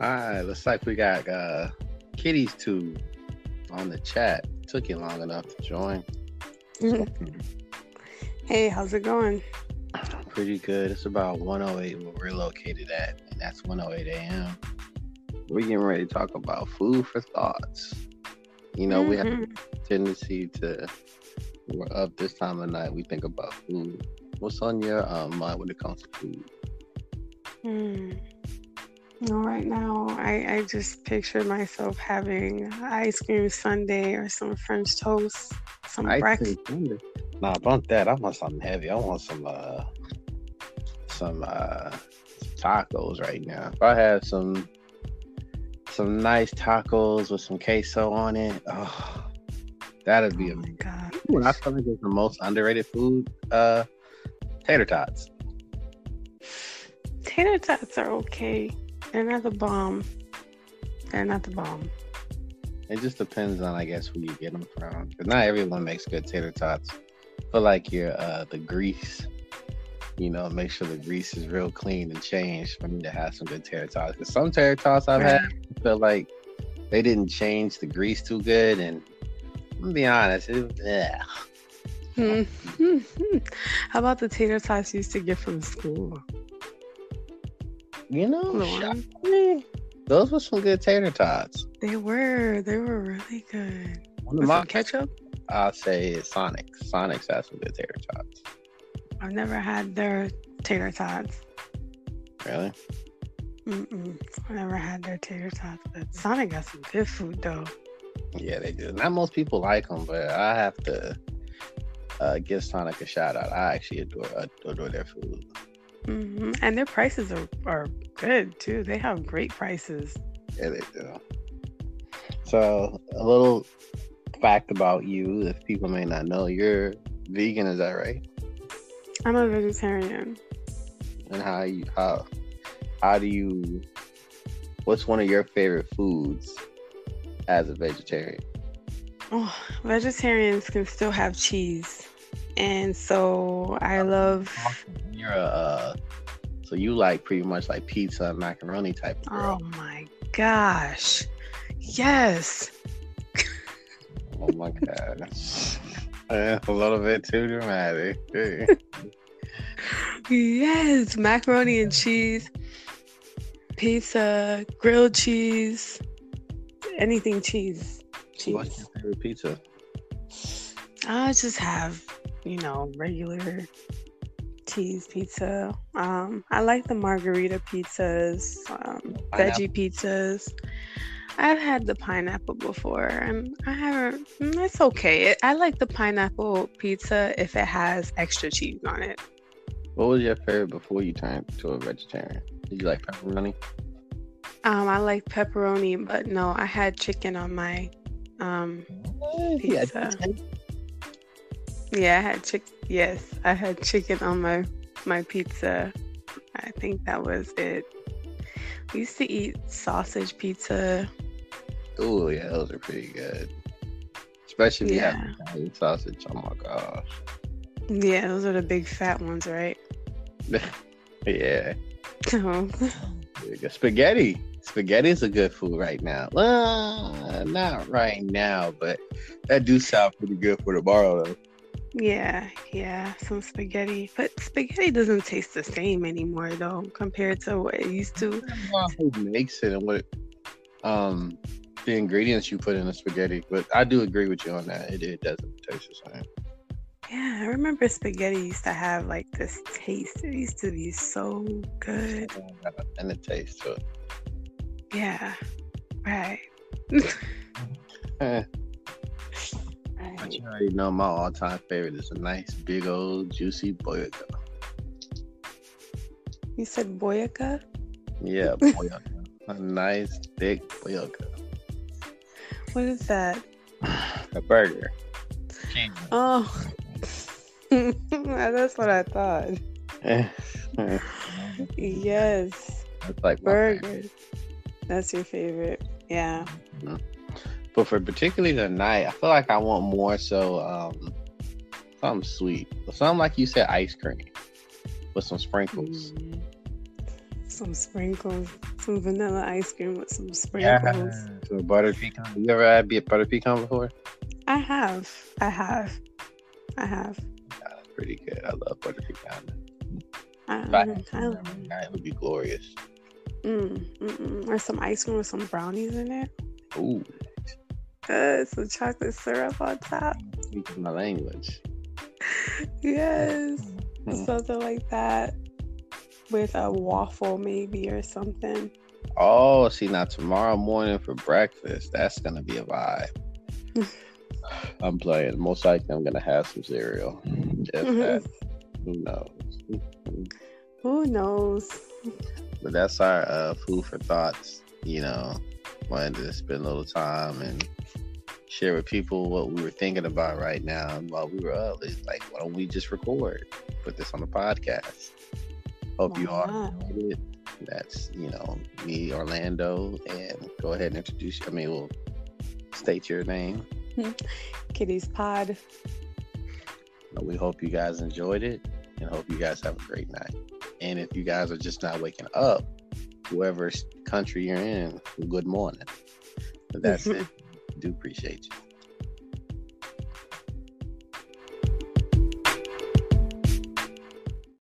All right, looks like we got uh Kitty's two on the chat. Took you long enough to join. hey, how's it going? Pretty good. It's about 108 where we're located at, and that's 108 a.m. We're getting ready to talk about food for thoughts. You know, mm-hmm. we have a mm-hmm. tendency to we're up this time of night, we think about food. What's on your um, mind when it comes to food? No, right now I, I just picture myself having ice cream sundae or some French toast, some breakfast. Nah, bump that. I want something heavy. I want some uh some uh tacos right now. If I have some some nice tacos with some queso on it, oh that'd be oh my god. When I feel like it's the most underrated food, uh tater tots. Tater tots are okay. They're not the bomb. They're not the bomb. It just depends on, I guess, who you get them from. Because not everyone makes good tater tots. But like your uh, the grease, you know, make sure the grease is real clean and changed for me to have some good tater tots. Because some tater tots I've had feel like they didn't change the grease too good, and I'm gonna be honest, it, yeah. Mm-hmm. How about the tater tots you used to get from school? You know, those were some good tater tots. They were. They were really good. One of my ketchup. I'll say Sonic. Sonic's has some good tater tots. I've never had their tater tots. Really? Mm-mm. I never had their tater tots, but Sonic got some good food though. Yeah, they do. Not most people like them, but I have to uh, give Sonic a shout out. I actually adore adore their food. Mm-hmm. And their prices are, are good too. They have great prices. Yeah, they do. So, a little fact about you, if people may not know, you're vegan. Is that right? I'm a vegetarian. And how you how how do you? What's one of your favorite foods as a vegetarian? Oh, vegetarians can still have cheese, and so I love you're a uh, so you like pretty much like pizza and macaroni type of girl. Oh my gosh. Yes. oh my god. a little bit too dramatic. yes, macaroni and cheese, pizza, grilled cheese, anything cheese. cheese. What's your favorite pizza? I just have, you know, regular cheese pizza. Um, I like the margarita pizzas, um, veggie pizzas. I've had the pineapple before, and I haven't. Mm, it's okay. I like the pineapple pizza if it has extra cheese on it. What was your favorite before you turned to a vegetarian? Did you like pepperoni? Um, I like pepperoni, but no, I had chicken on my um pizza. Yeah, yeah, I had chicken. Yes, I had chicken on my my pizza. I think that was it. We used to eat sausage pizza. Oh yeah, those are pretty good. Especially if yeah. you have Italian sausage. Oh my gosh. Yeah, those are the big fat ones, right? yeah. Oh. Spaghetti. Spaghetti is a good food right now. Well, not right now, but that do sound pretty good for tomorrow though. Yeah, yeah, some spaghetti. But spaghetti doesn't taste the same anymore though compared to what it used to. Who makes it and what um the ingredients you put in the spaghetti. But I do agree with you on that. It, it doesn't taste the same. Yeah, I remember spaghetti used to have like this taste. It used to be so good. And the taste to it. Yeah. Right. But you already know my all-time favorite is a nice, big old, juicy boyaka. You said boyaka? Yeah, boyaka. a nice, thick boyaka. What is that? A burger. Oh, that's what I thought. yes. That's like burgers. That's your favorite. Yeah. Mm-hmm. But for particularly tonight, I feel like I want more so um something sweet. Something like you said, ice cream with some sprinkles. Mm. Some sprinkles. some vanilla ice cream with some sprinkles. Yeah, some butter pecan. You ever had be a butter pecan before? I have. I have. I have. That's pretty good. I love butter pecan. If I I, some every it would be glorious. mm, mm, mm. Or some ice cream with some brownies in it. Ooh, Uh, some chocolate syrup on top. speaking my language. Yes. Mhm. Something like that. With a waffle maybe or something. Oh, see now tomorrow morning for breakfast, that's gonna be a vibe. I'm playing. Most likely, I'm gonna have some cereal. If that, who knows? Who knows? But that's our uh, food for thoughts. You know, wanted to spend a little time and share with people what we were thinking about right now while we were up. It's like, why don't we just record, put this on the podcast? Hope you all enjoyed it. That's you know me, Orlando, and go ahead and introduce. I mean, we'll state your name. Kitty's Pod. We hope you guys enjoyed it and hope you guys have a great night. And if you guys are just not waking up, whoever country you're in, good morning. But that's it. Do appreciate you.